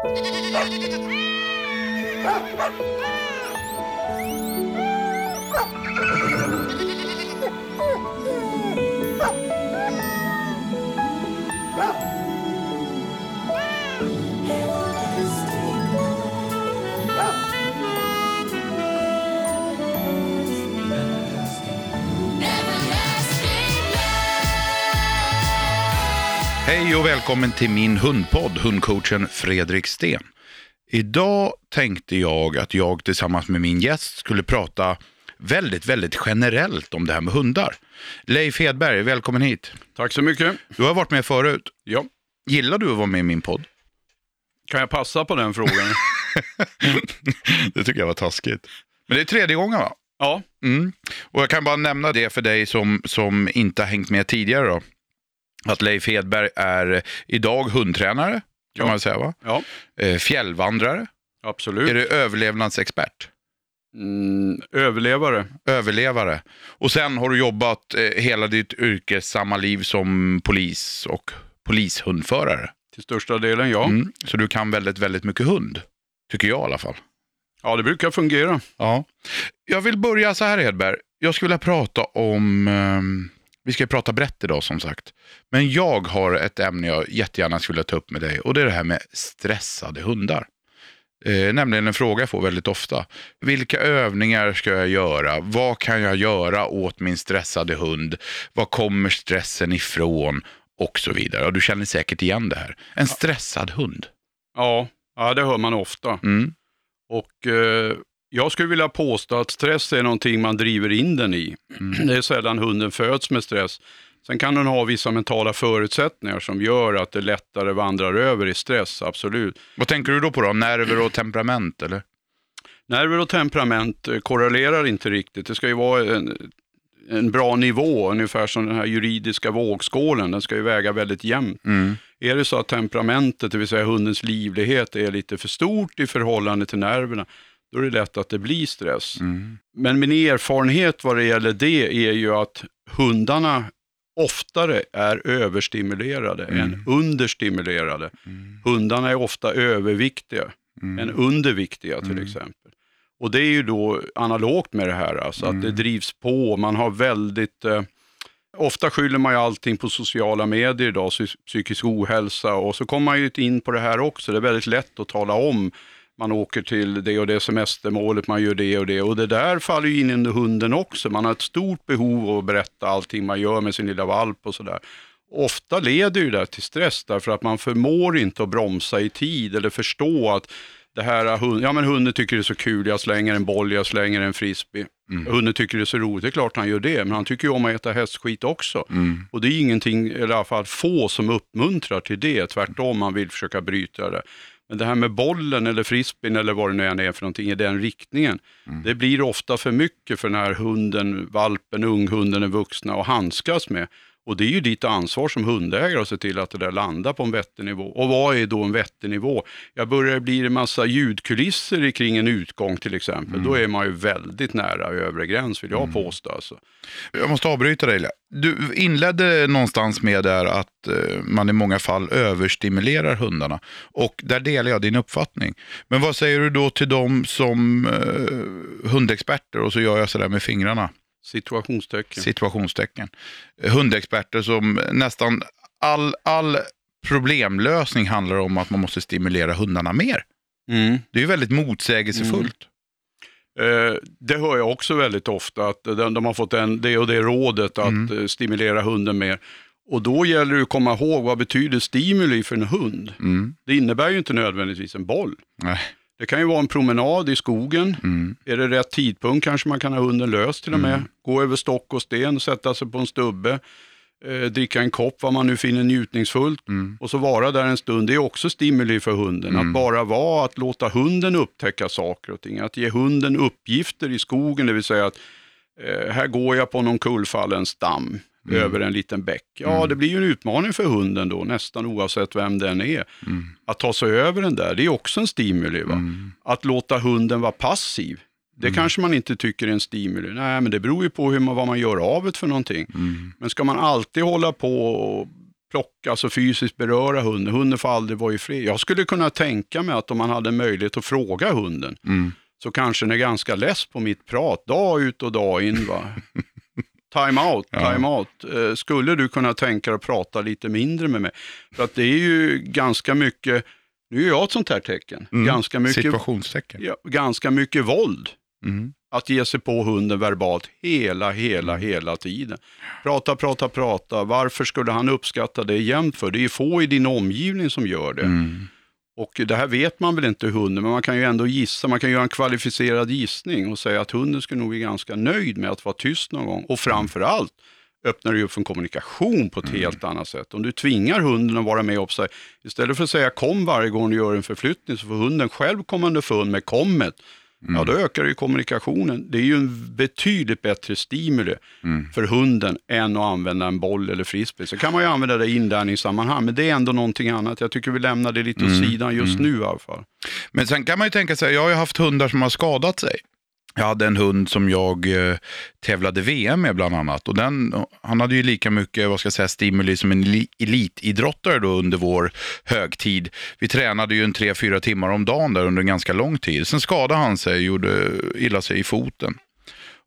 Ah! Hej och välkommen till min hundpodd, hundcoachen Fredrik Sten. Idag tänkte jag att jag tillsammans med min gäst skulle prata väldigt, väldigt generellt om det här med hundar. Leif Hedberg, välkommen hit. Tack så mycket. Du har varit med förut. Ja. Gillar du att vara med i min podd? Kan jag passa på den frågan? det tycker jag var taskigt. Men det är tredje gången va? ja. Mm. Och jag kan bara nämna det för dig som, som inte har hängt med tidigare då. Att Leif Hedberg är idag hundtränare, kan man säga va? Ja, Eh, fjällvandrare. absolut. Är du överlevnadsexpert? Mm, överlevare. Överlevare. Och sen har du jobbat eh, hela ditt yrkessamma liv som polis och polishundförare. Till största delen ja. Mm. Så du kan väldigt, väldigt mycket hund. Tycker jag i alla fall. Ja, det brukar fungera. Ja. Jag vill börja så här Hedberg. Jag skulle vilja prata om, ehm, vi ska prata brett idag som sagt. Men jag har ett ämne jag jättegärna skulle ta upp med dig och det är det här med stressade hundar. Eh, nämligen en fråga jag får väldigt ofta. Vilka övningar ska jag göra? Vad kan jag göra åt min stressade hund? Var kommer stressen ifrån? Och så vidare. Och du känner säkert igen det här. En stressad hund. Ja, ja det hör man ofta. Mm. Och eh, jag skulle vilja påstå att stress är någonting man driver in den i. Mm. Det är sällan hunden föds med stress. Sen kan den ha vissa mentala förutsättningar som gör att det lättare vandrar över i stress, absolut. Vad tänker du då på då? Nerver och temperament eller? Nerver och temperament eh, korrelerar inte riktigt. Det ska ju vara en, en bra nivå, ungefär som den här juridiska vågskålen. Den ska ju väga väldigt jämnt. Mm. Är det så att temperamentet, det vill säga hundens livlighet, är lite för stort i förhållande till nerverna, då är det lätt att det blir stress. Mm. Men min erfarenhet vad det gäller det är ju att hundarna oftare är överstimulerade Mm. än understimulerade. Hundarna är ofta överviktiga Mm. än underviktiga till exempel. Och det är ju då analogt med det här, alltså att Mm. det drivs på, man har väldigt eh, Ofta skyller man ju allting på sociala medier idag, psy- psykisk ohälsa och så kommer man ju in på det här också. Det är väldigt lätt att tala om. Man åker till det och det semestermålet, man gör det och det. Och det där faller ju in under hunden också. Man har ett stort behov av att berätta allting man gör med sin lilla valp och sådär. Ofta leder ju det till stress därför att man förmår inte att bromsa i tid eller förstå att det här, ja men hunden tycker det är så kul, jag slänger en boll, jag slänger en frisbee. Hunden tycker det är så roligt, det är klart han gör det, men han tycker ju om att äta hästskit också. Mm. Och det är ingenting, eller i alla fall få som uppmuntrar till det, tvärtom man vill försöka bryta det. Men det här med bollen eller frisbeen eller vad det nu än är för någonting i den riktningen, det blir ofta för mycket för den här hunden, valpen, unghunden, den vuxna att handskas med. Och det är ju ditt ansvar som hundägare att se till att det där landar på en vettig nivå. Och vad är då en vettig nivå? Jag börjar bli en massa ljudkulisser kring en utgång till exempel. Då är man ju väldigt nära övre gräns vill jag påstå. Alltså. Jag måste avbryta dig. Du inledde någonstans med där att eh, man i många fall överstimulerar hundarna. Och där delar jag din uppfattning. Men vad säger du då till de som eh, hundexperter, och så gör jag sådär med fingrarna, Situationstecken. situationstecken. Hundexperter som nästan all, all problemlösning handlar om att man måste stimulera hundarna mer. Mm. Det är ju väldigt motsägelsefullt. Eh, det hör jag också väldigt ofta, att de, de har fått en, det och det rådet att eh, stimulera hunden mer. Och då gäller det att komma ihåg vad betyder stimuli för en hund? Mm. Det innebär ju inte nödvändigtvis en boll. Nej. Det kan ju vara en promenad i skogen. Mm. Är det rätt tidpunkt kanske man kan ha hunden lös till och med. Gå över stock och sten, sätta sig på en stubbe, eh, dricka en kopp, vad man nu finner njutningsfullt. Mm. Och så vara där en stund. Det är också stimuli för hunden. Att bara vara, att låta hunden upptäcka saker och ting. Att ge hunden uppgifter i skogen, det vill säga att eh, här går jag på någon kullfallen stam över en liten bäck. Ja, det blir ju en utmaning för hunden då, nästan oavsett vem den är. Att ta sig över den där, det är också en stimuli. Va? Att låta hunden vara passiv, det kanske man inte tycker är en stimuli. Nej, men det beror ju på hur man, vad man gör av det för någonting. Men ska man alltid hålla på och plocka, alltså fysiskt beröra hunden. Hunden får aldrig vara i fred. Jag skulle kunna tänka mig att om man hade möjlighet att fråga hunden, Mm. så kanske den är ganska less på mitt prat, dag ut och dag in. Va? Time out, Ja. Eh, Skulle du kunna tänka dig att prata lite mindre med mig? För att det är ju ganska mycket, nu är jag ett sånt här tecken, Mm. ganska, mycket, Situationstecken. ja, ganska mycket våld Mm. att ge sig på hunden verbalt hela, hela, Mm. hela tiden. Prata, prata, prata. Varför skulle han uppskatta det jämt för? Det är få i din omgivning som gör det. Mm. Och det här vet man väl inte hur hunden, men man kan ju ändå gissa, man kan göra en kvalificerad gissning och säga att hunden skulle nog bli ganska nöjd med att vara tyst någon gång. Och framför allt öppnar det upp för en kommunikation på ett helt annat sätt. Om du tvingar hunden att vara med och säga, istället för att säga kom varje gång du gör en förflyttning, så får hunden själv komma underfund med kommet. Ja, då ökar ju kommunikationen. Det är ju en betydligt bättre stimuli Mm. för hunden än att använda en boll eller frisbee. Så kan man ju använda det i inlärningssammanhang, men det är ändå någonting annat. Jag tycker vi lämnar det lite åt Mm, sidan just nu i alla fall. Men sen kan man ju tänka sig, jag har ju haft hundar som har skadat sig. Jag hade en hund som jag eh, tävlade VM med bland annat. Och den, han hade ju lika mycket vad ska jag säga, stimuli som en elitidrottare då under vår högtid. Vi tränade ju en tre, fyra timmar om dagen där under en ganska lång tid. Sen skadade han sig, gjorde illa sig i foten.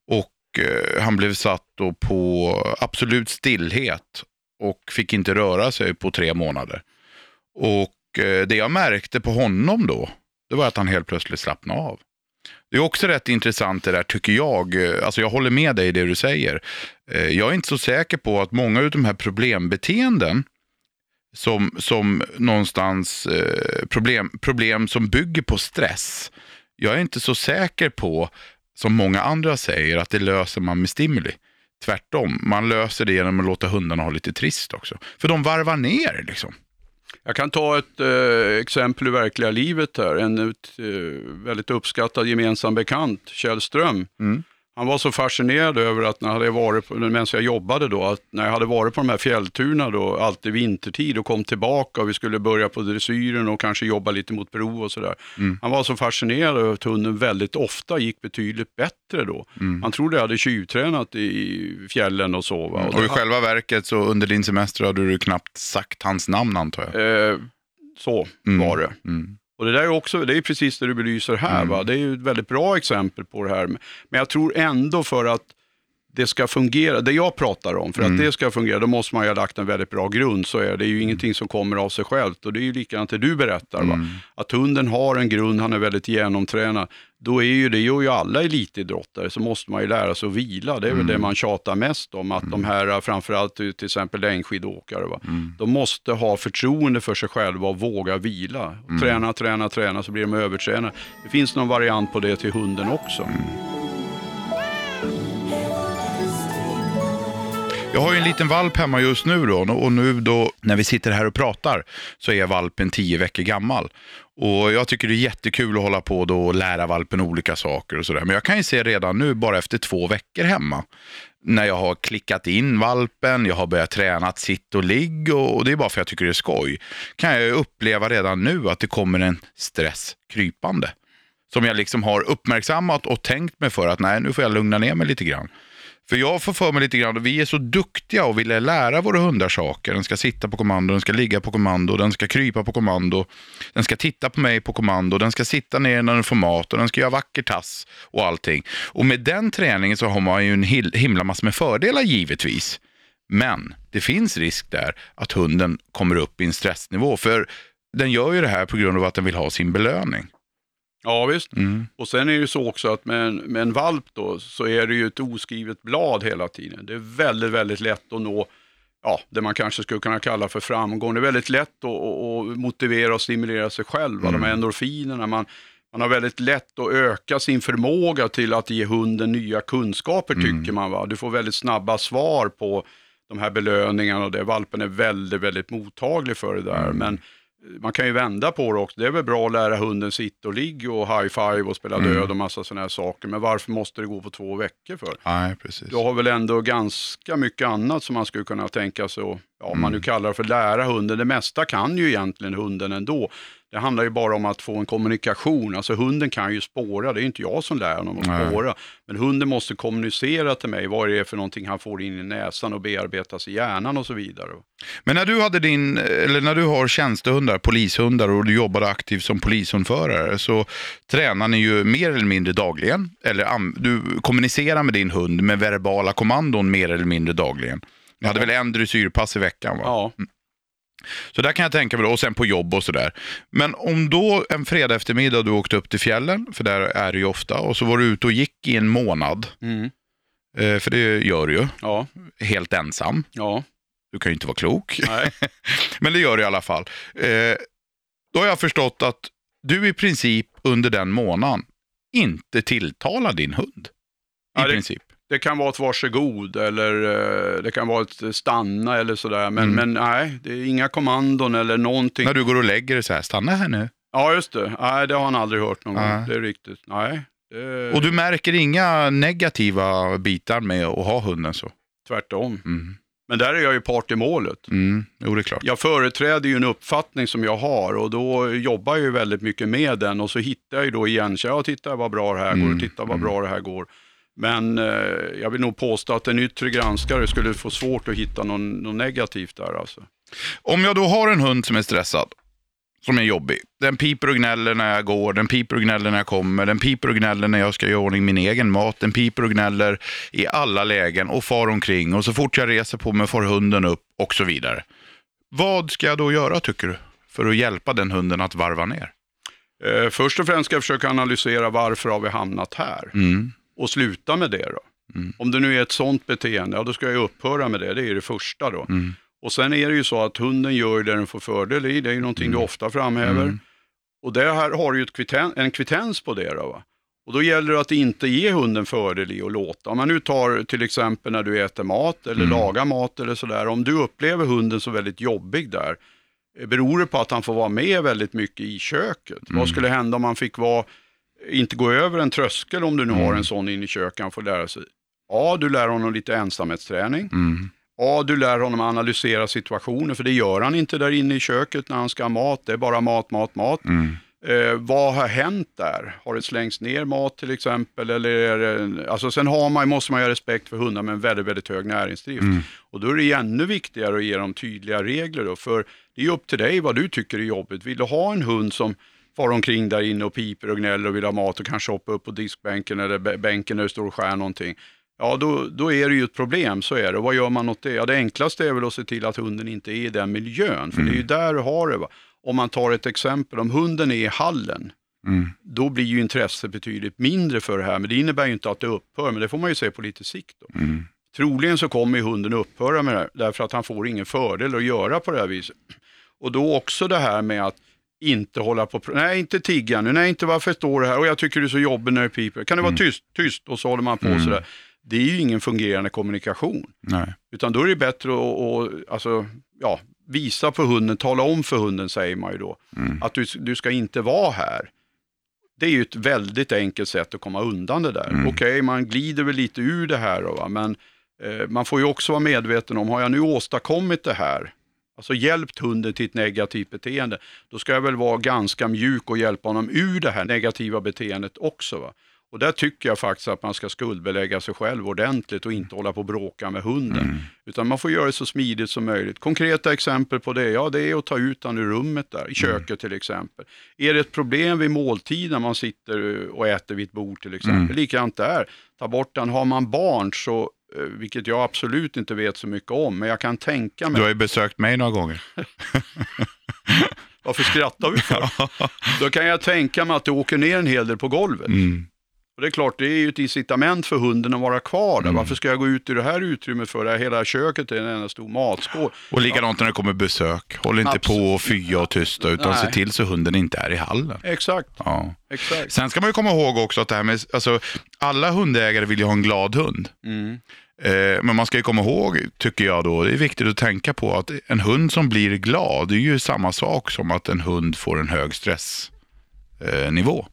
Och eh, han blev satt då på absolut stillhet och fick inte röra sig på tre månader. Och eh, det jag märkte på honom då, det var att han helt plötsligt slappnade av. Det är också rätt intressant det där tycker jag. Alltså jag håller med dig i det du säger. Eh, jag är inte så säker på att många av de här problembeteenden som, som någonstans eh, problem, problem som bygger på stress. Jag är inte så säker på, som många andra säger, att det löser man med stimuli. Tvärtom, man löser det genom att låta hundarna ha lite trist också. För de varvar ner liksom. Jag kan ta ett eh, exempel ur verkliga livet här. En eh, väldigt uppskattad gemensam bekant, Kjell Ström. Mm. Han var så fascinerad över att när jag hade varit på, medan jag jobbade då, att när jag hade varit på de här fjällturerna då, alltid vintertid och kom tillbaka och vi skulle börja på dressyren och kanske jobba lite mot prov och sådär. Mm. Han var så fascinerad över att hunden väldigt ofta gick betydligt bättre då. Mm. Han trodde jag hade tjuvtränat i fjällen och så. Va? Och i själva verket så under din semester hade du knappt sagt hans namn antar jag. Eh, så Mm. var det. Och det där är också, det är precis det du belyser här. Mm. Va? Det är ju ett väldigt bra exempel på det här. Men jag tror ändå för att det ska fungera, det jag pratar om, för Mm. att det ska fungera, då måste man ju ha lagt en väldigt bra grund. Så är det, det är ju ingenting som kommer av sig självt. Och det är ju likadant det du berättar. Mm. Att hunden har en grund, han är väldigt genomtränad. Då är ju, det gör ju alla elitidrottare, så måste man ju lära sig att vila. Det är väl Mm. det man tjatar mest om. Att de här, framförallt till exempel längdskidåkare, va? Mm. de måste ha förtroende för sig själva och våga vila. Mm. Träna, träna, träna så blir de övertränade. Det finns någon variant på det till hunden också. Jag har ju en liten valp hemma just nu då och nu då när vi sitter här och pratar så är valpen tio veckor gammal. Och jag tycker det är jättekul att hålla på då och lära valpen olika saker och sådär. Men jag kan ju se redan nu, bara efter två veckor hemma, när jag har klickat in valpen, jag har börjat träna att sitt och ligg och, och det är bara för att jag tycker det är skoj. Kan jag uppleva redan nu att det kommer en stress krypande. Som jag liksom har uppmärksammat och tänkt mig för att nej, nu får jag lugna ner mig lite grann. För jag får för mig lite grann, vi är så duktiga och vill lära våra hundar saker. Den ska sitta på kommando, den ska ligga på kommando, den ska krypa på kommando, den ska titta på mig på kommando, den ska sitta ner när den får mat och den ska göra vacker tass och allting. Och med den träningen så har man ju en himla massa med fördelar givetvis. Men det finns risk där att hunden kommer upp i en stressnivå. För den gör ju det här på grund av att den vill ha sin belöning. Ja visst. Mm. Och sen är det ju så också att med en, med en valp då så är det ju ett oskrivet blad hela tiden. Det är väldigt, väldigt lätt att nå ja, det man kanske skulle kunna kalla för framgång. Det är väldigt lätt att, att, motivera och stimulera sig själv. va. De här endorfinerna, man, man har väldigt lätt att öka sin förmåga till att ge hunden nya kunskaper tycker man. Va? Du får väldigt snabba svar på de här belöningarna och det. Valpen är väldigt, väldigt mottaglig för det där. Men man kan ju vända på det också. Det är väl bra att lära hunden sitta och ligga och high five och spela död och massa sådana här saker. Men varför måste det gå på två veckor för? Nej, precis. Du har väl ändå ganska mycket annat som man skulle kunna tänka sig, och, ja, om man nu kallar det för lära hunden. Det mesta kan ju egentligen hunden ändå. Det handlar ju bara om att få en kommunikation. Alltså hunden kan ju spåra, det är inte jag som lär honom att Nej. spåra. Men hunden måste kommunicera till mig vad det är för någonting han får in i näsan och bearbetas i hjärnan och så vidare. Men när du hade din, eller när du har tjänstehundar, polishundar och du jobbade aktivt som polishundförare så tränar ni ju mer eller mindre dagligen. Eller du kommunicerar med din hund med verbala kommandon mer eller mindre dagligen. Ni hade väl en dressyrpass i veckan va? Ja, Så där kan jag tänka mig, och sen på jobb och sådär. Men om då en fredag eftermiddag du åkte upp till fjällen, för där är det ju ofta, och så var du ute och gick i en månad, mm. eh, för det gör du ju, ja, helt ensam. ja, Du kan ju inte vara klok, men det gör du i alla fall. Eh, då har jag förstått att du i princip under den månaden inte tilltalar din hund. I Ja, det- princip. Det kan vara ett varsågod eller eh, det kan vara ett stanna eller sådär. Men, Mm. men nej, det är inga kommandon eller någonting. När du går och lägger dig så här, stanna här nu. Ja, just det. Nej, det har han aldrig hört någon Nej. gång. Det är riktigt. Nej, det Och du märker inga negativa bitar med att ha hunden så. tvärtom. Mm. Men där är jag ju part i målet. Mm. Jo, det är klart. Jag företräder ju en uppfattning som jag har och då jobbar jag ju väldigt mycket med den och så hittar jag ju då igen, ja, titta vad bra det här går Mm, titta vad mm. bra det här går. Men eh, jag vill nog påstå att en yttre granskare skulle få svårt att hitta något negativt där alltså. Om jag då har en hund som är stressad, som är jobbig. Den piper och gnäller när jag går, den piper och gnäller när jag kommer, den piper och gnäller när jag ska göra i ordning min egen mat, den piper och gnäller i alla lägen och far omkring och så fort jag reser på mig får hunden upp och så vidare. Vad ska jag då göra tycker du? För att hjälpa den hunden att varva ner? Eh, först och främst ska jag försöka analysera varför har vi hamnat här Mm. Och sluta med det då. Mm. Om det nu är ett sånt beteende, ja då ska jag upphöra med det, det är det första då. Mm. Och sen är det ju så att hunden gör det den får fördel i, det är ju någonting du ofta framhäver. Mm. Och det här har ju kviten, en kvittens på det då. Va? Och då gäller det att inte ge hunden fördel i att låta. Om man nu tar till exempel när du äter mat eller Mm. lagar mat eller sådär. Om du upplever hunden så väldigt jobbig där, eh, beror det på att han får vara med väldigt mycket i köket? Mm. Vad skulle hända om han fick vara, inte gå över en tröskel om du nu har Mm. en sån in i köket, han får lära sig. Ja, du lär honom lite ensamhetsträning. Mm. Ja, du lär honom att analysera situationer, för det gör han inte där inne i köket när han ska ha mat. Det är bara mat, mat, mat. Mm. Eh, vad har hänt där? Har det slängts ner mat till exempel? Eller är det, alltså sen har man, måste man ju ha respekt för hundar med en väldigt, väldigt hög näringsdrift. Mm. Och då är det ännu viktigare att ge dem tydliga regler. Då, för det är upp till dig vad du tycker är jobbigt. Vill du ha en hund som far omkring där inne och piper och gnäller och vill ha mat och kanske hoppa upp på diskbänken eller bä- bänken där det står och skär någonting. Ja, då, då är det ju ett problem, så är det. Och vad gör man åt det? Ja, det enklaste är väl att se till att hunden inte är i den miljön, för det är ju där du har det. Va? Om man tar ett exempel, om hunden är i hallen, Mm. då blir ju intresset betydligt mindre för det här. Men det innebär ju inte att det upphör, men det får man ju se på lite sikt. Då. Mm. Troligen så kommer hunden upphöra med det här, därför att han får ingen fördel att göra på det här viset. Och då också det här med att inte hålla på, nej inte tigga nu, nej inte varför står det här och jag tycker du är så jobbig när du piper. Kan du vara tyst, tyst och så håller man på Mm. sådär. Det är ju ingen fungerande kommunikation. Nej. Utan då är det bättre att, att alltså, ja, visa för hunden, tala om för hunden säger man ju då, Mm. att du, du ska inte vara här. Det är ju ett väldigt enkelt sätt att komma undan det där. Mm. Okej, man glider väl lite ur det här då, va? men eh, man får ju också vara medveten om, har jag nu åstadkommit det här, alltså hjälpt hunden till ett negativt beteende, då ska jag väl vara ganska mjuk och hjälpa honom ur det här negativa beteendet också. Va? Och där tycker jag faktiskt att man ska skuldbelägga sig själv ordentligt och inte hålla på och bråka med hunden. Mm. Utan man får göra det så smidigt som möjligt. Konkreta exempel på det, ja det är att ta ut den ur rummet där, i köket till exempel. Är det ett problem vid måltid när man sitter och äter vid ett bord till exempel, Mm. likadant där. Ta bort den. Har man barn så, vilket jag absolut inte vet så mycket om, men jag kan tänka mig, Du har ju besökt mig några gånger. varför skrattar vi för? Då kan jag tänka mig att det åker ner en hel del på golvet. Mm. Och det är klart, det är ju ett incitament för hunden att vara kvar där. Mm. Varför ska jag gå ut i det här utrymmet för? Det här hela köket är en enda stor matskål. Och likadant när det kommer besök. Håll inte på och fya och tysta utan Nej. se till så hunden inte är i hallen. Exakt, Ja. exakt. Sen ska man ju komma ihåg också att det här med, alltså, alla hundägare vill ju ha en glad hund. Mm. Eh, men man ska ju komma ihåg, tycker jag då, det är viktigt att tänka på att en hund som blir glad, det är ju samma sak som att en hund får en hög stressnivå.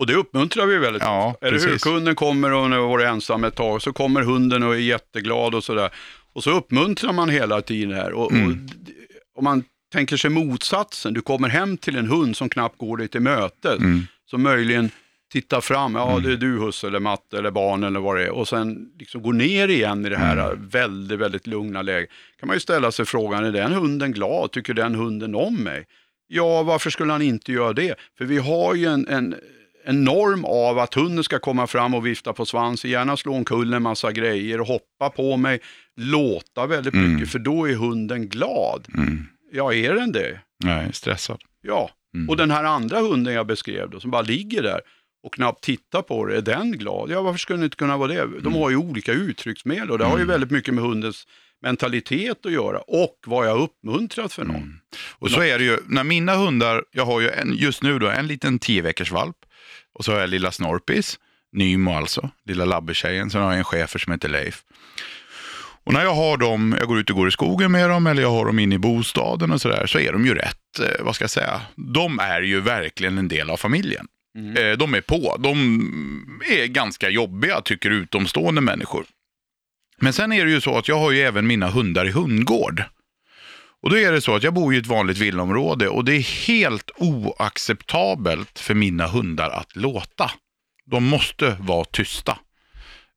Och det uppmuntrar vi väldigt Ja, ofta. Eller hur? Kunden kommer och har varit ensam ett tag, så kommer hunden och är jätteglad och sådär. Och så uppmuntrar man hela tiden här. Och, och Mm. d- om man tänker sig motsatsen, du kommer hem till en hund som knappt går dig till mötes, Mm. som möjligen tittar fram, ja det är du husse eller matte eller barn eller vad det är, och sen liksom går ner igen i det här Mm. väldigt, väldigt lugna läget. kan man ju ställa sig frågan, är den hunden glad? Tycker den hunden om mig? Ja, varför skulle han inte göra det? För vi har ju en, en, en norm av att hunden ska komma fram och vifta på svansen, gärna slå omkull en massa grejer och hoppa på mig, låta väldigt Mm. mycket, för då är hunden glad. Mm. Ja, är den det? Nej, stressad. Ja. Mm. Och den här andra hunden jag beskrev då, som bara ligger där och knappt tittar på det, är den glad? Ja, varför skulle den inte kunna vara det? Mm. De har ju olika uttrycksmedel och det har ju väldigt mycket med hundens mentalitet att göra och vad jag uppmuntrat för någon. Mm. Och så är det ju, när mina hundar, jag har ju en, just nu då en liten 10 veckors valp och så har jag lilla Snorpis, Nymo alltså, lilla labbetjejen, sen har jag en chefer som heter Leif. Och när jag har dem, jag går ut och går i skogen med dem eller jag har dem inne i bostaden och sådär, så är de ju rätt, eh, vad ska jag säga, de är ju verkligen en del av familjen. Eh, de är på, de är ganska jobbiga tycker utomstående människor. Men sen är det ju så att jag har ju även mina hundar i hundgård. Och då är det så att jag bor i ett vanligt villaområde och det är helt oacceptabelt för mina hundar att låta. De måste vara tysta.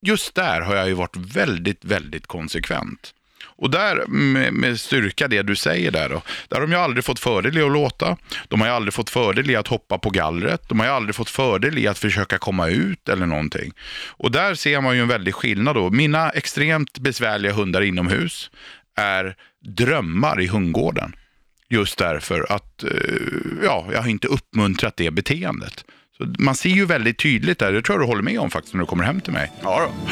Just där har jag ju varit väldigt, väldigt konsekvent. Och där med, med styrka det du säger där då. Där har de ju aldrig fått fördel i att låta. De har ju aldrig fått fördel i att hoppa på gallret. De har ju aldrig fått fördel i att försöka komma ut eller någonting. Och där ser man ju en väldig skillnad då. Mina extremt besvärliga hundar inomhus är drömmar i hundgården. Just därför att eh, ja, jag har inte uppmuntrat det beteendet. Så man ser ju väldigt tydligt där, det tror jag du håller med om faktiskt när du kommer hem till mig. Ja, då.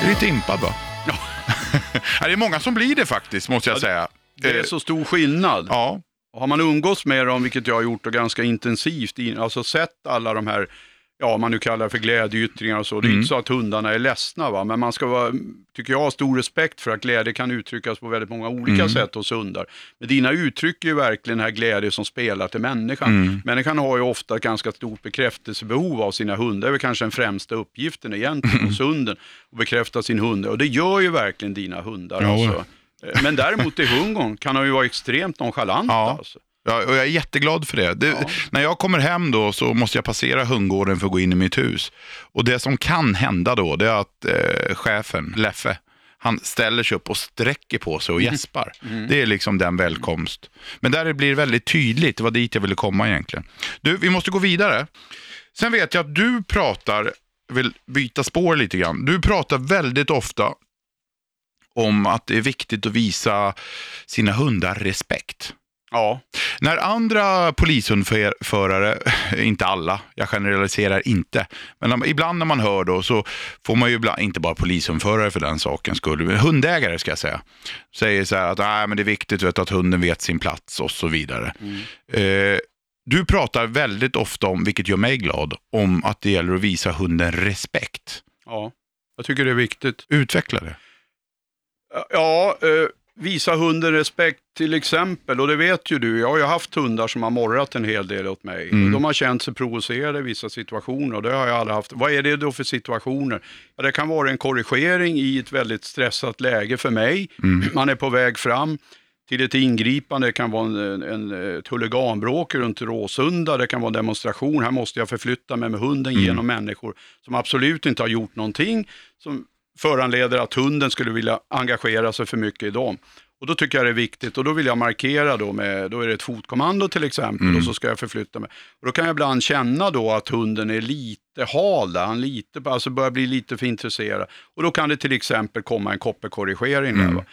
Jag är lite impad va? Ja. Det är många som blir det faktiskt, måste jag säga. Det är Eh, så stor skillnad. Ja, Har man umgås med dem, vilket jag har gjort och ganska intensivt, in- alltså sett alla de här, ja man nu kallar det för glädjeyttringar och så, det är Mm. inte så att hundarna är ledsna va, men man ska vara, tycker jag, ha stor respekt för att glädje kan uttryckas på väldigt många olika Mm. sätt hos hundar. Men dina uttrycker ju verkligen den här glädje som spelar till människan. Mm. Människan har ju ofta ett ganska stort bekräftelsebehov av sina hundar, det är väl kanske den främsta uppgiften egentligen Mm. hos hunden, att bekräfta sin hund, och det gör ju verkligen dina hundar. Ja, alltså. Eh, Men däremot i hundgång kan de ju vara extremt nonchalanta. Ja. Alltså. Ja, och jag är jätteglad för det. det Ja. När jag kommer hem då så måste jag passera hundgården för att gå in i mitt hus. Och det som kan hända då det är att eh, chefen, Leffe, han ställer sig upp och sträcker på sig och gäspar. Det är liksom den välkomst. Men där det blir väldigt tydligt, det var dit jag ville komma egentligen. Du, vi måste gå vidare. Sen vet jag att du pratar, vill byta spår lite grann. Du pratar väldigt ofta om att det är viktigt att visa sina hundar respekt. Ja, När andra polishundförare, inte alla, jag generaliserar inte, men ibland när man hör då så får man ju ibland, inte bara polishundförare för den sakens skull, men hundägare ska jag säga, säger så här att Nej, men det är viktigt vet, att hunden vet sin plats och så vidare. Eh, du pratar väldigt ofta om, vilket gör mig glad, om att det gäller att visa hunden respekt. ja. Jag tycker det är viktigt. Utveckla det. Ja, eh, visa hunden respekt till exempel, och det vet ju du, jag har ju haft hundar som har morrat en hel del åt mig. Mm. De har känt sig provocerade i vissa situationer och det har jag aldrig haft. Vad är det då för situationer? Ja, det kan vara en korrigering i ett väldigt stressat läge för mig. Mm. Man är på väg fram till ett ingripande, det kan vara en, en, ett huliganbråk runt Råsunda, det kan vara en demonstration, här måste jag förflytta mig med hunden Mm. genom människor som absolut inte har gjort någonting, som föranleder att hunden skulle vilja engagera sig för mycket i dem. Och då tycker jag det är viktigt och då vill jag markera då med, då är det ett fotkommando till exempel Mm. och så ska jag förflytta mig. Och då kan jag ibland känna då att hunden är lite hal där, han lite, alltså börjar bli lite för intresserad. Och då kan det till exempel komma en koppekorrigering där. Mm. Va?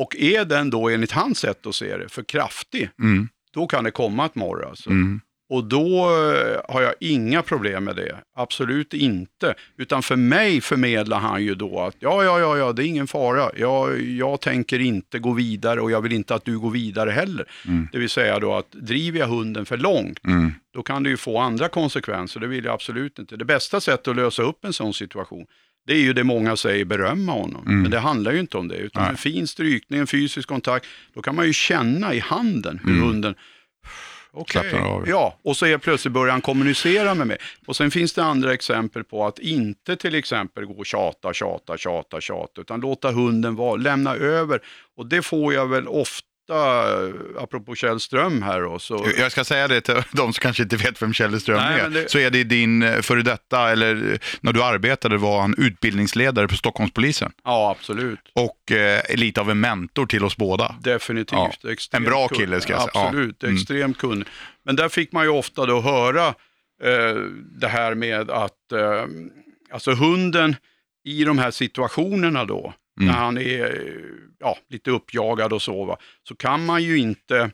Och är den då enligt hans sätt att se det för kraftig, Mm. då kan det komma ett morr alltså. Mm. Och då eh, har jag inga problem med det. Absolut inte. Utan för mig förmedlar han ju då att ja, ja, ja, ja det är ingen fara. Jag, jag tänker inte gå vidare och jag vill inte att du går vidare heller. Mm. Det vill säga då att driver jag hunden för långt, Mm. då kan det ju få andra konsekvenser. Det vill jag absolut inte. Det bästa sättet att lösa upp en sån situation, det är ju det många säger, berömma honom. Mm. Men det handlar ju inte om det. Utan Nej. en fin strykning, en fysisk kontakt, då kan man ju känna i handen hur Mm. hunden Okej. Av. Ja, och så är plötsligt börjar han kommunicera med mig. Och sen finns det andra exempel på att inte till exempel gå och tjata, tjata, tjata, tjata, utan låta hunden vara, lämna över. Och det får jag väl ofta, apropå Kjell Ström här då, så Jag ska säga det till de som kanske inte vet vem Kjell Ström Nej, är. det- Så är det din eh, före detta, eller eh, när du arbetade var han utbildningsledare på Stockholmspolisen. ja absolut. Och eh, lite av en mentor till oss båda. Definitivt. Ja, en bra kunnig. kille, ska jag säga. Ja. Absolut, Mm. extremt kunnig. Men där fick man ju ofta då höra eh, det här med att eh, alltså hunden i de här situationerna då, Mm. när han är eh, ja, lite uppjagad och så, va, så kan man ju inte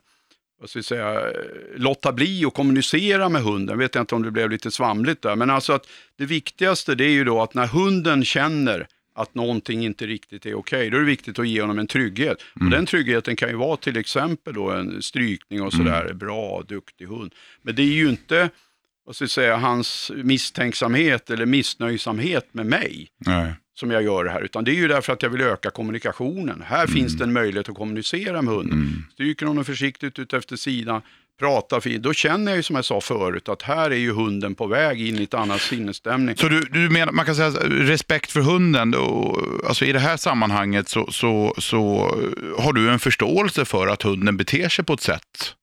vad ska jag säga, eh, låta bli att kommunicera med hunden. Vet jag inte om det blev lite svamligt där, men alltså att det viktigaste det är ju då att när hunden känner att någonting inte riktigt är okej, då är det viktigt att ge honom en trygghet. Och den tryggheten kan ju vara till exempel då en strykning och sådär, bra, duktig hund. Men det är ju inte vad ska jag säga, hans misstänksamhet eller missnöjsamhet med mig Nej. Som jag gör det här, utan det är ju därför att jag vill öka kommunikationen. Här finns det en möjlighet att kommunicera med hunden. Stryker honom försiktigt ut efter sidan, pratar fint, då känner jag ju som jag sa förut att här är ju hunden på väg in i ett annat sinnesstämning. Så du, du menar, man kan säga respekt för hunden, och, alltså i det här sammanhanget så, så, så har du en förståelse för att hunden beter sig på ett sätt.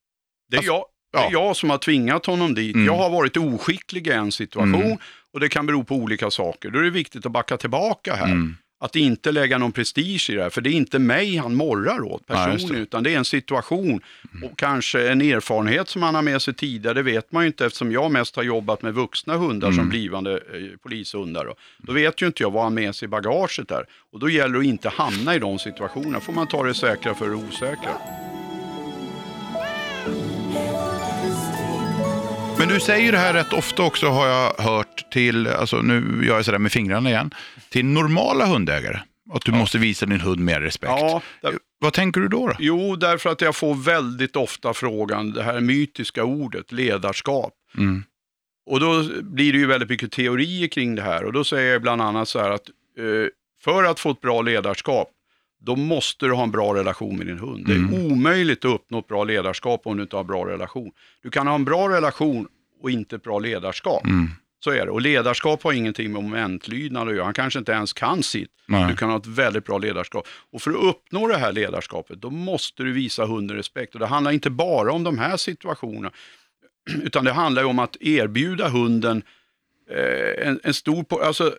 Det är, jag, det är jag som har tvingat honom dit. Mm. Jag har varit oskicklig i en situation och det kan bero på olika saker. Då är det viktigt att backa tillbaka här. Mm. Att inte lägga någon prestige i det här, för det är inte mig han morrar åt Ja, personligen, det. utan det är en situation och kanske en erfarenhet som han har med sig tidigare, det vet man ju inte eftersom jag mest har jobbat med vuxna hundar Mm. som blivande eh, polishundar. Då. då vet ju inte jag vad han med sig i bagaget där. Och då gäller det att inte hamna i de situationerna, får man ta det säkra för det osäkra. Men du säger det här rätt ofta också har jag hört till, alltså nu gör jag sådär med fingrarna igen, till normala hundägare. Att du måste visa din hund mer respekt. Ja, där- Vad tänker du då? då? Jo, därför att jag får väldigt ofta frågan, det här mytiska ordet ledarskap. Mm. Och då blir det ju väldigt mycket teorier kring det här och då säger jag bland annat så här att eh, för att få ett bra ledarskap, då måste du ha en bra relation med din hund. Det är omöjligt att uppnå ett bra ledarskap om du inte har en bra relation. Du kan ha en bra relation och inte ett bra ledarskap. Mm. Så är det. Och ledarskap har ingenting med momentlydnad att göra. Han kanske inte ens kan sitt. Nej. Du kan ha ett väldigt bra ledarskap. Och för att uppnå det här ledarskapet, då måste du visa hunden respekt. Och det handlar inte bara om de här situationerna, utan det handlar ju om att erbjuda hunden eh, en, en stor... Alltså, eh,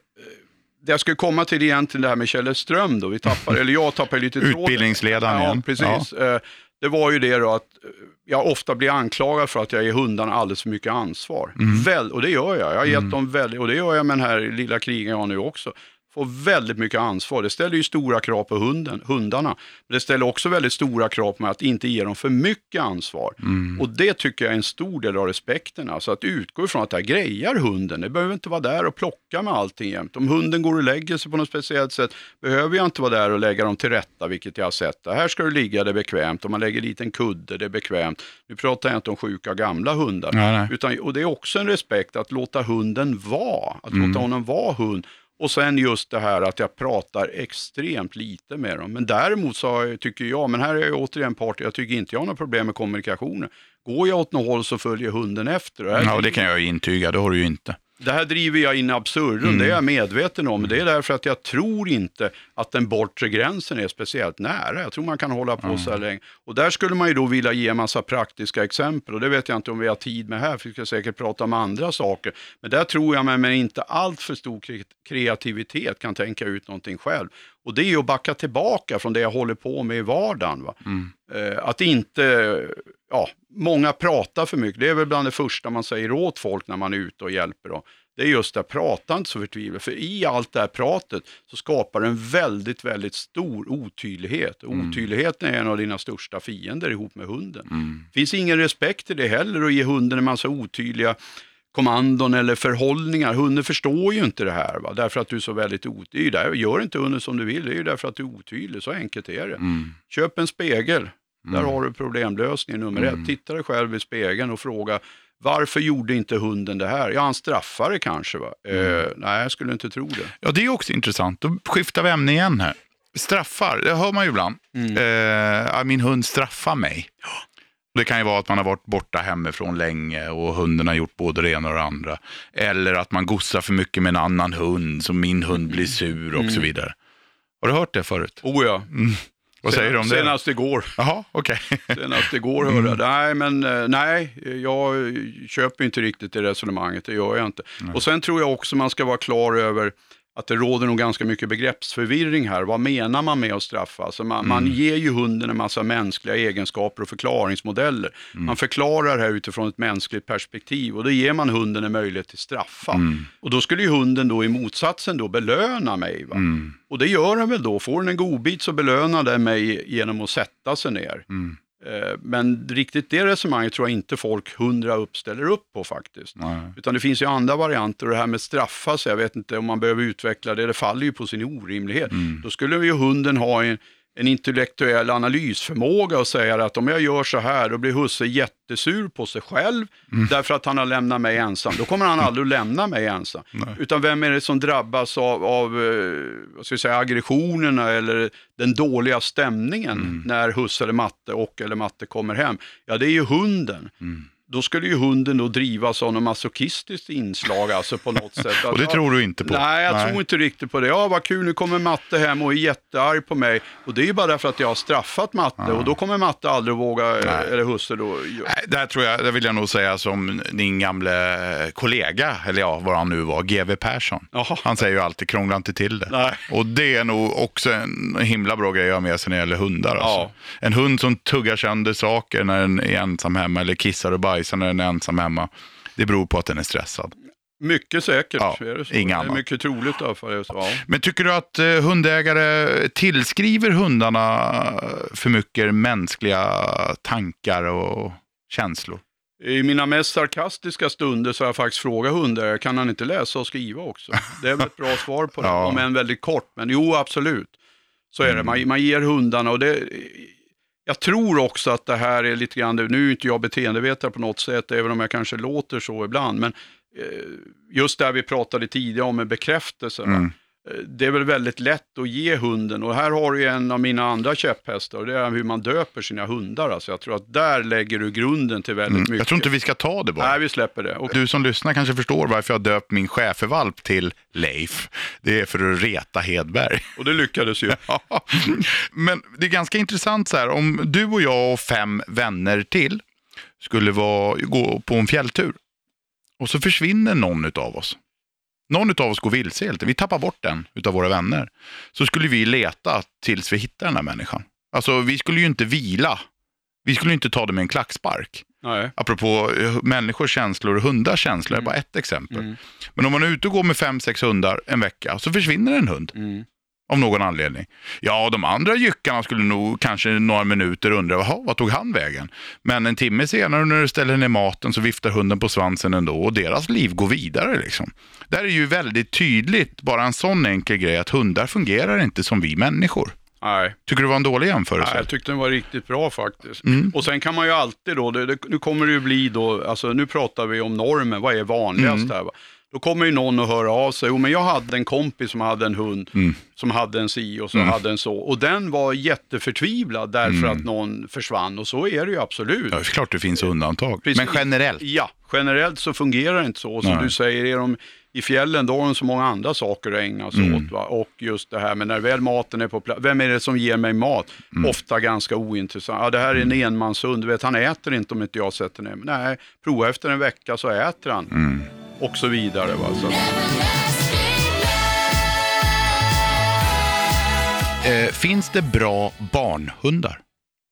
det jag skulle komma till egentligen det här med Kjell Ström då, vi tappar, eller jag tappar lite tråden. Utbildningsledaren Ja, igen. precis. Eh, Det var ju det då att eh, jag ofta blir anklagad för att jag ger hundarna alldeles för mycket ansvar. Väl, och det gör jag. Jag har gett dem väldigt, och det gör jag med den här lilla krigen jag har nu också. Får väldigt mycket ansvar. Det ställer ju stora krav på hunden, hundarna. Men det ställer också väldigt stora krav på att inte ge dem för mycket ansvar. Och det tycker jag är en stor del av respekten. Alltså att utgå ifrån att det här grejar hunden. Det behöver inte vara där och plocka med allting jämt. Om hunden går och lägger sig på något speciellt sätt behöver jag inte vara där och lägga dem till rätta, vilket jag har sett. Det här ska du ligga, det är bekvämt. Om man lägger dit en kudde, det är bekvämt. Nu pratar jag inte om sjuka gamla hundar. Nej, nej. Utan, och det är också en respekt att låta hunden vara, att Mm. låta honom vara hund. Och sen just det här att jag pratar extremt lite med dem. Men däremot så jag- tycker jag, men här är jag återigen part, jag tycker inte jag har några problem med kommunikationen. Går jag åt något håll så följer hunden efter. Och Ja, det kan jag intyga, det har du ju inte det här driver jag in absurdum, Mm. det är jag medveten om. Det är därför att jag tror inte att den bortre gränsen är speciellt nära. Jag tror man kan hålla på så här länge. Och där skulle man ju då vilja ge en massa praktiska exempel. Och det vet jag inte om vi har tid med här, för vi ska säkert prata om andra saker. Men där tror jag mig med inte allt för stor kre- kreativitet kan tänka ut någonting själv. Och det är att backa tillbaka från det jag håller på med i vardagen. Va? Eh, att inte, ja, många pratar för mycket. Det är väl bland det första man säger åt folk när man är ute och hjälper dem. Det är just det, prata inte så förtvivlat. För i allt det här pratet så skapar det en väldigt, väldigt stor otydlighet. Och Otydligheten är en av dina största fiender ihop med hunden. Det finns ingen respekt i det heller att ge hunden en massa otydliga kommandon eller förhållningar. Hunden förstår ju inte det här, va? därför att du är så väldigt otydlig. Gör inte hunden som du vill, det är ju därför att du är otydlig. Så enkelt är det. Köp en spegel. Där har du problemlösningen nummer ett. Titta dig själv i spegeln och fråga varför gjorde inte hunden det här? Ja, han straffade kanske. Va? Eh, nej, jag skulle inte tro det. Ja, det är också intressant. Då skiftar vi ämne igen här. Straffar, det hör man ju ibland. Mm. Eh, ja, min hund straffar mig. Det kan ju vara att man har varit borta hemifrån länge och hunden har gjort både det ena och det andra. Eller att man gossar för mycket med en annan hund, så min hund blir sur och så vidare. Har du hört det förut? Oh ja. Vad säger du om det? Senast igår. Jaha, okej. Senast igår hörde jag. Nej, men eh, nej, jag köper inte riktigt det resonemanget. Det gör jag inte. Och sen tror jag också man ska vara klar över att det råder nog ganska mycket begreppsförvirring här. Vad menar man med att straffa? Alltså man, man ger ju hunden en massa mänskliga egenskaper och förklaringsmodeller. Man förklarar här utifrån ett mänskligt perspektiv och då ger man hunden en möjlighet till straffa. Och då skulle ju hunden då i motsatsen då belöna mig. Va? Och det gör den väl då. Får den en godbit så belönar den mig genom att sätta sig ner. Eh, Men riktigt det resonemanget tror jag inte folk hundra upp ställer upp på faktiskt. Nej. Utan det finns ju andra varianter och det här med straffa sig, jag vet inte om man behöver utveckla det, det faller ju på sin orimlighet. Då skulle ju hunden ha en, en intellektuell analysförmåga och säga att om jag gör så här, då blir husse jättesur på sig själv därför att han har lämnat mig ensam. Då kommer han aldrig att lämna mig ensam. Utan vem är det som drabbas av, av eh, vad ska jag säga, aggressionerna eller den dåliga stämningen när husse eller matte och eller matte kommer hem? Ja, det är ju hunden. Då skulle ju hunden då drivas av något masochistiskt inslag alltså på något sätt. Och det tror du inte på? Nej, jag Nej. tror inte riktigt på det. Ja, vad kul, nu kommer matte hem och är jättearg på mig. Och det är ju bara därför att jag har straffat matte och då kommer matte aldrig våga, eller husse då. Nej, där tror jag, det vill jag nog säga som din gamle kollega, eller ja, vad han nu var, GW Persson. Jaha. Han säger ju alltid, krångla inte till det. Nej. Och det är nog också en himla bra grej att ha med sig när det gäller hundar. Alltså. Ja. En hund som tuggar sönder saker när den är ensam hemma, eller kissar och bajsar när den är ensam hemma. Det beror på att den är stressad. Mycket säkert Ja, är det så. inget det är mycket troligt i alla fall. ja. Men tycker du att eh, hundägare tillskriver hundarna för mycket mänskliga tankar och känslor? I mina mest sarkastiska stunder så har jag faktiskt frågat hundar, kan han inte läsa och skriva också? Det är väl ett bra svar på det, Ja. om än väldigt kort. Men jo, absolut. Så är Mm. det. Man, man ger hundarna och det... Jag tror också att det här är lite grann, nu är inte jag beteendevetare på något sätt, även om jag kanske låter så ibland, men eh, just där vi pratade tidigare om med bekräftelse. va? Mm. Det är väl väldigt lätt att ge hunden och här har du en av mina andra käpphästar och det är hur man döper sina hundar. Alltså jag tror att där lägger du grunden till väldigt mycket. Mm. Jag tror inte vi ska ta det bara. Nej, vi släpper det. Och, Du som lyssnar kanske förstår varför jag döpt min schäfervalp till Leif. Det är för att reta Hedberg. och det lyckades ju. Ja. Men det är ganska intressant så här, om du och jag och fem vänner till skulle vara, gå på en fjälltur och så försvinner någon av oss. Någon av oss går vilse helt Vi tappar bort en utav våra vänner. Så skulle vi leta tills vi hittar den här människan. Alltså vi skulle ju inte vila. Vi skulle inte ta det med en klackspark. Nej. Apropå eh, människors känslor och hundars känslor, är bara ett exempel. Men om man är ute och går med fem, sex hundar en vecka så försvinner en hund. Mm. Av någon anledning. Ja, de andra jyckarna skulle nog kanske några minuter undra, Jaha, vad tog han vägen? Men en timme senare när du ställer ner maten så viftar hunden på svansen ändå och deras liv går vidare. Liksom. Där är ju väldigt tydligt, bara en sån enkel grej, att hundar fungerar inte som vi människor. Nej. Tycker du det var en dålig Nej, jämförelse? jag tyckte den var riktigt bra faktiskt. Mm. Och sen kan man ju alltid då, det, det, nu kommer det ju bli då, alltså nu pratar vi om normen, vad är vanligast Mm. här va? Då kommer ju någon att höra av sig, jo men jag hade en kompis som hade en hund Mm. som hade en si och så hade en så. Och den var jätteförtvivlad därför att någon försvann och så är det ju absolut. Mm. Ja, det är klart det finns undantag. Precis. Men generellt. Ja, generellt så fungerar det inte så. Som Nej. du säger, är de i fjällen då har de så många andra saker att ägna sig Mm. åt. Va? Och just det här med när väl maten är på plats, vem är det som ger mig mat? Mm. Ofta ganska ointressant. Ja, det här är en enmanshund, du vet han äter inte om inte jag sätter ner. Nej, prova efter en vecka så äter han. Mm. Och så vidare. Va? Så. Eh, finns det bra barnhundar?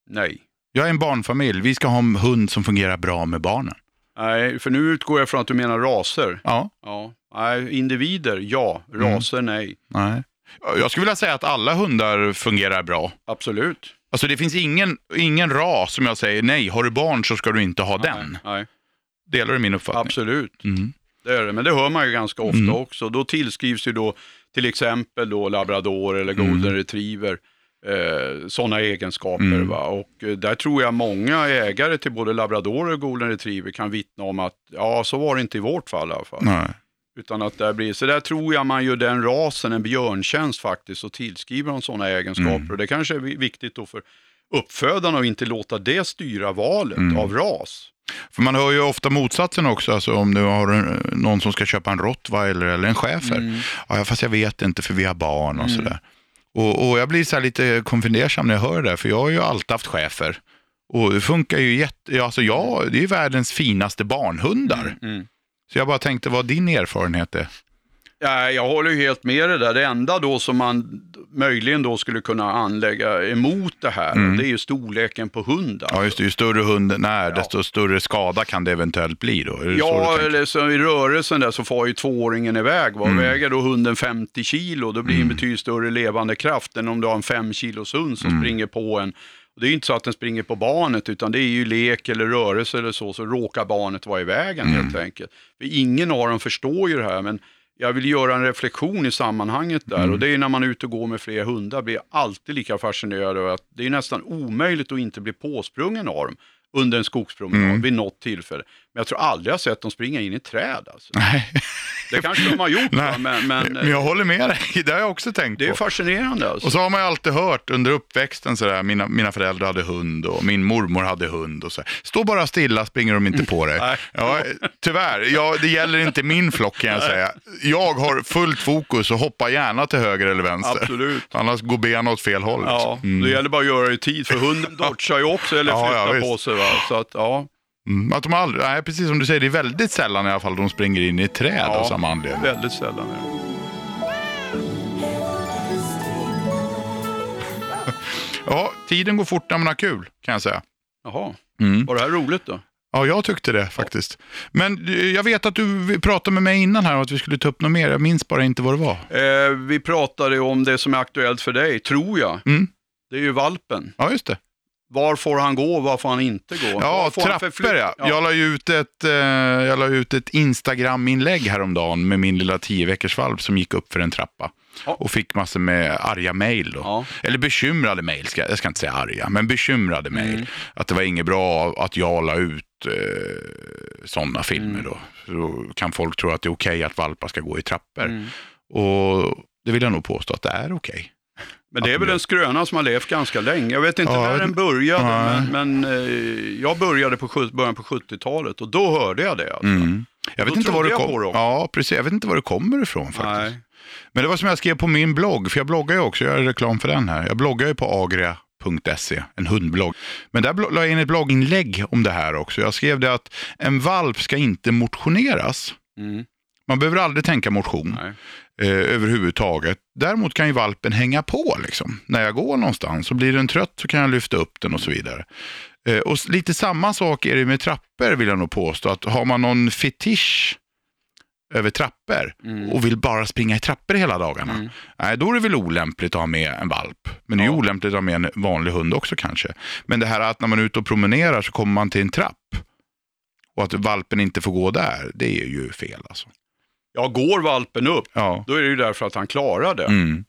Nej. Jag är en barnfamilj. Vi ska ha en hund som fungerar bra med barnen. Nej, för nu utgår jag från att du menar raser. Ja, Ja. Nej, individer, ja. Raser, nej. nej. Jag skulle vilja säga att alla hundar fungerar bra. Absolut. Alltså det finns ingen, ingen ras som jag säger nej, har du barn så ska du inte ha den. Nej, nej. Delar du min uppfattning? Absolut. Mm. Det är det, men det hör man ju ganska ofta Mm. också. Då tillskrivs ju då till exempel då labrador eller Mm. golden retriever eh, sådana egenskaper. Mm. Va? Och eh, där tror jag många ägare till både labrador och golden retriever kan vittna om att ja, så var det inte i vårt fall i alla fall. Nej. Utan att där blir, så där tror jag man gör den rasen en björntjänst faktiskt och tillskriver dem sådana egenskaper. Mm. Och det kanske är vi- viktigt då för uppfödarna och inte låta det styra valet Mm. av ras. För man hör ju ofta motsatsen också, alltså om du har någon som ska köpa en rottweiler eller en schäfer. Mm. Ja, fast jag vet inte för vi har barn och Mm. sådär. Och, och jag blir så lite konfundersam när jag hör det där, för jag har ju alltid haft schäfer. Och det funkar ju jätte... Alltså jag, det är ju världens finaste barnhundar. Mm. Så jag bara tänkte vad din erfarenhet är. Ja, jag håller ju helt med det där. Det enda då som man möjligen då skulle kunna anlägga emot det här, Mm. det är ju storleken på hunden. Ja, just det. Ju större hunden är, Ja. desto större skada kan det eventuellt bli då. Så Ja, tänker? eller så i rörelsen där så får ju tvååringen iväg. Va? Mm. Väger då hunden 50 kilo, då blir det en betydligt större levande kraft än om du har en 5 kilos hund som Mm. springer på en. Det är ju inte så att den springer på barnet, utan det är ju lek eller rörelse eller så, så råkar barnet vara i vägen Mm. helt enkelt. För ingen av dem förstår ju det här, men jag vill göra en reflektion i sammanhanget där. Mm. Och det är när man är ute och går med fler hundar, blir jag alltid lika fascinerad över att det är nästan omöjligt att inte bli påsprungen av dem under en skogspromenad Mm. vid något tillfälle. Men jag tror aldrig jag har sett dem springa in i träd. Alltså. Nej, Det kanske de har gjort, Nej. men, men men jag håller med dig. Det har jag också tänkt det är på. fascinerande. Alltså. Och så har man ju alltid hört under uppväxten sådär, mina, mina föräldrar hade hund och min mormor hade hund och så. Stå bara stilla, springer de inte på dig. Nej. Ja, tyvärr, ja, det gäller inte min flock kan jag säga. Jag har fullt fokus och hoppar gärna till höger eller vänster. Absolut. Annars går benen åt fel håll. Ja, liksom. det gäller bara att göra det i tid, för hunden dodgar ju också eller Ja, ja, flyttar på sig. Va? Så att, ja, Mm. Att de aldrig, nej, precis som du säger, det är väldigt sällan i alla fall de springer in i ett träd av samma anledning. väldigt sällan. Det. Ja, tiden går fort när man har kul kan jag säga. Jaha, Mm. var det här roligt då? Ja, jag tyckte det faktiskt. Men eh, jag vet att du pratade med mig innan här om att vi skulle ta upp något mer. Jag minns bara inte vad det var. Eh, vi pratade om det som är aktuellt för dig, tror jag. Mm. Det är ju valpen. Ja, just det. Var får han gå och var får han inte gå? Ja, trappor förflytta- ja. Jag la ut ett, eh, jag la ut ett Instagram-inlägg häromdagen med min lilla 10 veckors valp som gick upp för en trappa. Ja. Och fick massor med arga mejl. Ja. Eller bekymrade mejl, jag ska inte säga arga, men bekymrade mejl. Mm. Att det var inget bra att jag la ut eh, sådana filmer Mm. då. Då kan folk tro att det är okej att valpar ska gå i trappor. Mm. Och det vill jag nog påstå att det är okej. Men det är väl en skröna som har levt ganska länge. Jag vet inte Ja, när den började, Nej. men, men eh, jag började på början på 70-talet och då hörde jag det. Alltså. Mm. Jag vet inte var det kom. Ja, precis. Jag vet inte var det kommer ifrån faktiskt. Nej. Men det var som jag skrev på min blogg, för jag bloggar ju också, jag gör reklam för den här. Jag bloggar ju på agria.se, en hundblogg. Men där la jag in ett blogginlägg om det här också. Jag skrev det att en valp ska inte motioneras. Mm. Man behöver aldrig tänka motion eh, överhuvudtaget. Däremot kan ju valpen hänga på liksom. När jag går någonstans så blir den trött så kan jag lyfta upp den och så vidare. Eh, och lite samma sak är det med trappor vill jag nog påstå. Att har man någon fetisch över trappor Mm. och vill bara springa i trappor hela dagarna. Mm. Nej, då är det väl olämpligt att ha med en valp. Men det är Ja. olämpligt att ha med en vanlig hund också kanske. Men det här att när man är ute och promenerar så kommer man till en trapp och att valpen inte får gå där, det är ju fel alltså. Ja, går valpen upp, Ja. då är det ju därför att han klarar det. Mm.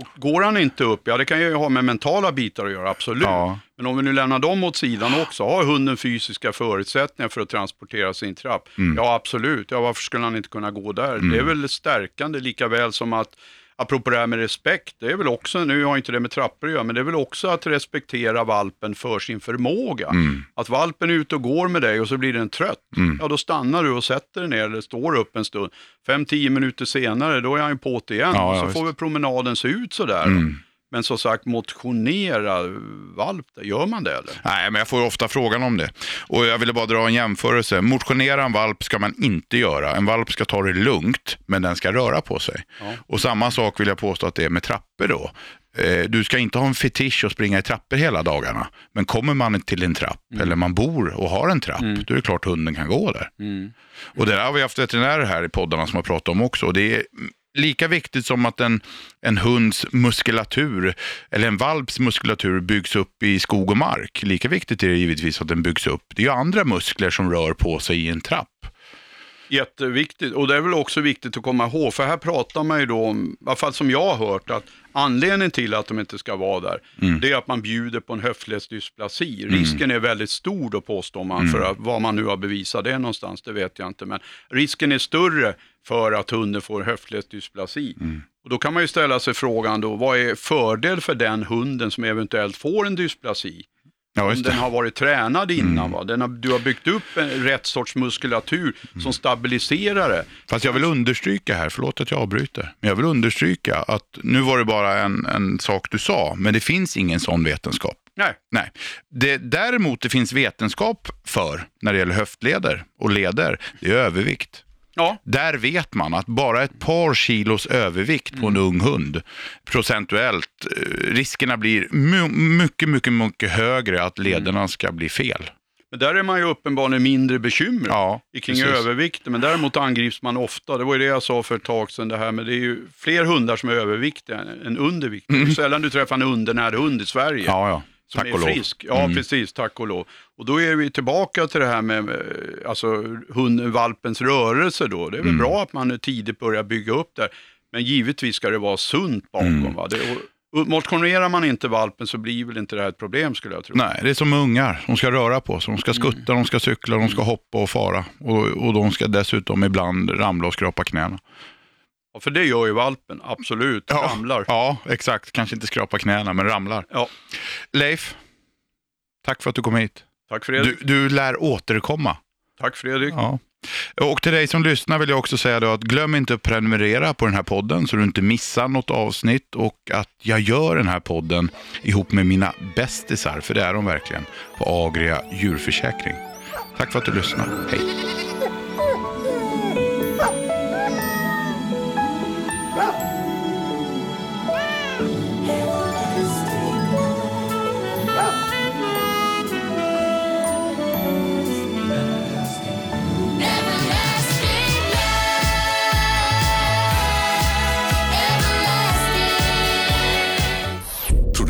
Och går han inte upp, ja det kan ju ha med mentala bitar att göra, absolut. Ja. Men om vi nu lämnar dem åt sidan också, har hunden fysiska förutsättningar för att transportera sin trapp? Mm. Ja, absolut. Ja, varför skulle han inte kunna gå där? Mm. Det är väl stärkande lika väl som att, apropå det här med respekt, det är väl också, nu har inte det med trappor att göra, men det är väl också att respektera valpen för sin förmåga. Mm. Att valpen är ute och går med dig och så blir den trött, Mm. ja då stannar du och sätter dig ner eller står upp en stund. Fem, tio minuter senare, då är han ju på igen. Ja, ja, så visst. får väl promenaden se ut sådär. Mm. Men som sagt, motionera valp, gör man det eller? Nej, men jag får ofta frågan om det. Och jag ville bara dra en jämförelse. Motionera en valp ska man inte göra. En valp ska ta det lugnt, men den ska röra på sig. Ja. Och samma sak vill jag påstå att det är med trappor då. Eh, Du ska inte ha en fetisch och springa i trappor hela dagarna. Men kommer man till en trapp, eller man bor och har en trapp, Mm. då är det klart hunden kan gå där. Mm. Och det där har vi haft veterinärer här i poddarna som har pratat om också. Och det är lika viktigt som att en, en hunds muskulatur, eller en valps muskulatur byggs upp i skog och mark. Lika viktigt är det givetvis att den byggs upp. Det är ju andra muskler som rör på sig i en trapp. Jätteviktigt, och det är väl också viktigt att komma ihåg, för här pratar man ju då om, i alla fall som jag har hört, att anledningen till att de inte ska vara där, Mm. det är att man bjuder på en höftledsdysplasi. Risken är väldigt stor då påstår man, Mm. för att, vad man nu har bevisat det någonstans, det vet jag inte, men risken är större för att hunden får höftledsdysplasi. Mm. Och då kan man ju ställa sig frågan då, vad är fördel för den hunden som eventuellt får en dysplasi? Ja, Om den har varit tränad innan, Mm. va? Den har, du har byggt upp en rätt sorts muskulatur som stabiliserar det. Fast jag vill understryka här, förlåt att jag avbryter, men jag vill understryka att nu var det bara en, en sak du sa, men det finns ingen sån vetenskap. Nej, Nej. Det däremot det finns vetenskap för när det gäller höftleder och leder, det är övervikt. Ja, Där vet man att bara ett par kilos övervikt på en ung hund, procentuellt, eh, riskerna blir my- mycket, mycket, mycket högre att lederna ska bli fel. men där är man ju uppenbarligen mindre bekymrad. Ja, kring precis. övervikten, men däremot angrips man ofta, det var ju det jag sa för ett tag sedan, det här med det är ju fler hundar som är överviktiga än underviktiga. Det är sällan du träffar en undernärd hund i Sverige. Mm. Ja, ja. Som Tack är frisk. Ja, Mm. precis, tack och lov. Och då är vi tillbaka till det här med eh, alltså, hunden, valpens rörelse då. Det är väl Mm. bra att man tidigt börjar bygga upp det. Men givetvis ska det vara sunt bakom. Mm. Va? Det, och, motionerar man inte valpen så blir väl inte det här ett problem skulle jag tro. Nej, det är som ungar. De ska röra på sig. De ska skutta, de ska cykla, de ska hoppa och fara. Och, och de ska dessutom ibland ramla och skrapa knäna. Ja, för det gör ju valpen, absolut. Ramlar. Ja, exakt. Kanske inte skrapa knäna, men ramlar. Ja. Leif, tack för att du kom hit. Tack Fredrik. Du, du lär återkomma. Tack Fredrik. Ja. Och till dig som lyssnar vill jag också säga att glöm inte att prenumerera på den här podden så du inte missar något avsnitt och att jag gör den här podden ihop med mina bästisar, för det är de verkligen, på Agria djurförsäkring. Tack för att du lyssnar. Hej!